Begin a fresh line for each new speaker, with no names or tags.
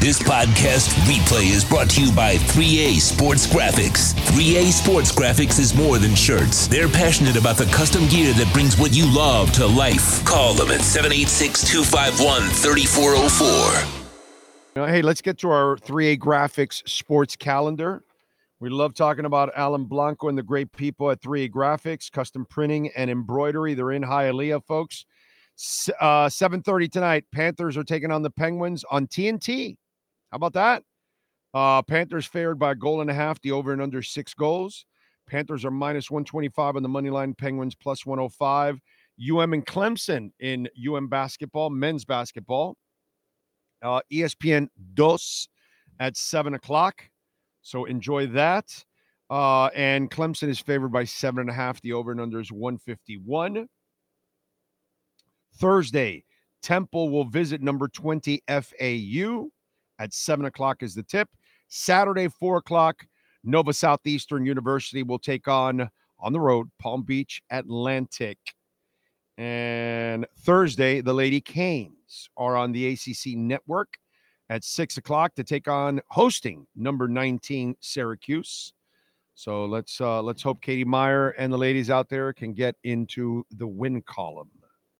This podcast replay is brought to you by 3A Sports Graphix. 3A Sports Graphix is more than shirts. They're passionate about the custom gear that brings what you love to life. Call them at 786 251 3404.
Hey, let's get to our 3A Graphix sports calendar. We love talking about Alan Blanco and the great people at 3A Graphix, custom printing and embroidery. They're in Hialeah, folks. Uh, 7:30 tonight. Panthers are taking on the Penguins on TNT. How about that? Uh, Panthers favored by a goal and a half. The over and under six goals. Panthers are minus 125 on the money line. Penguins plus 105. UM and Clemson in UM basketball, men's basketball. Uh, ESPN DOS at seven o'clock. So enjoy that. Uh, and Clemson is favored by seven and a half. The over and under is 151. Thursday, Temple will visit number 20 FAU at seven o'clock is the tip. Saturday, four o'clock, Nova Southeastern University will take on on the road Palm Beach Atlantic. And Thursday, the Lady Canes are on the ACC network at six o'clock to take on hosting number 19 Syracuse. So let's uh, let's hope Katie Meier and the ladies out there can get into the win column.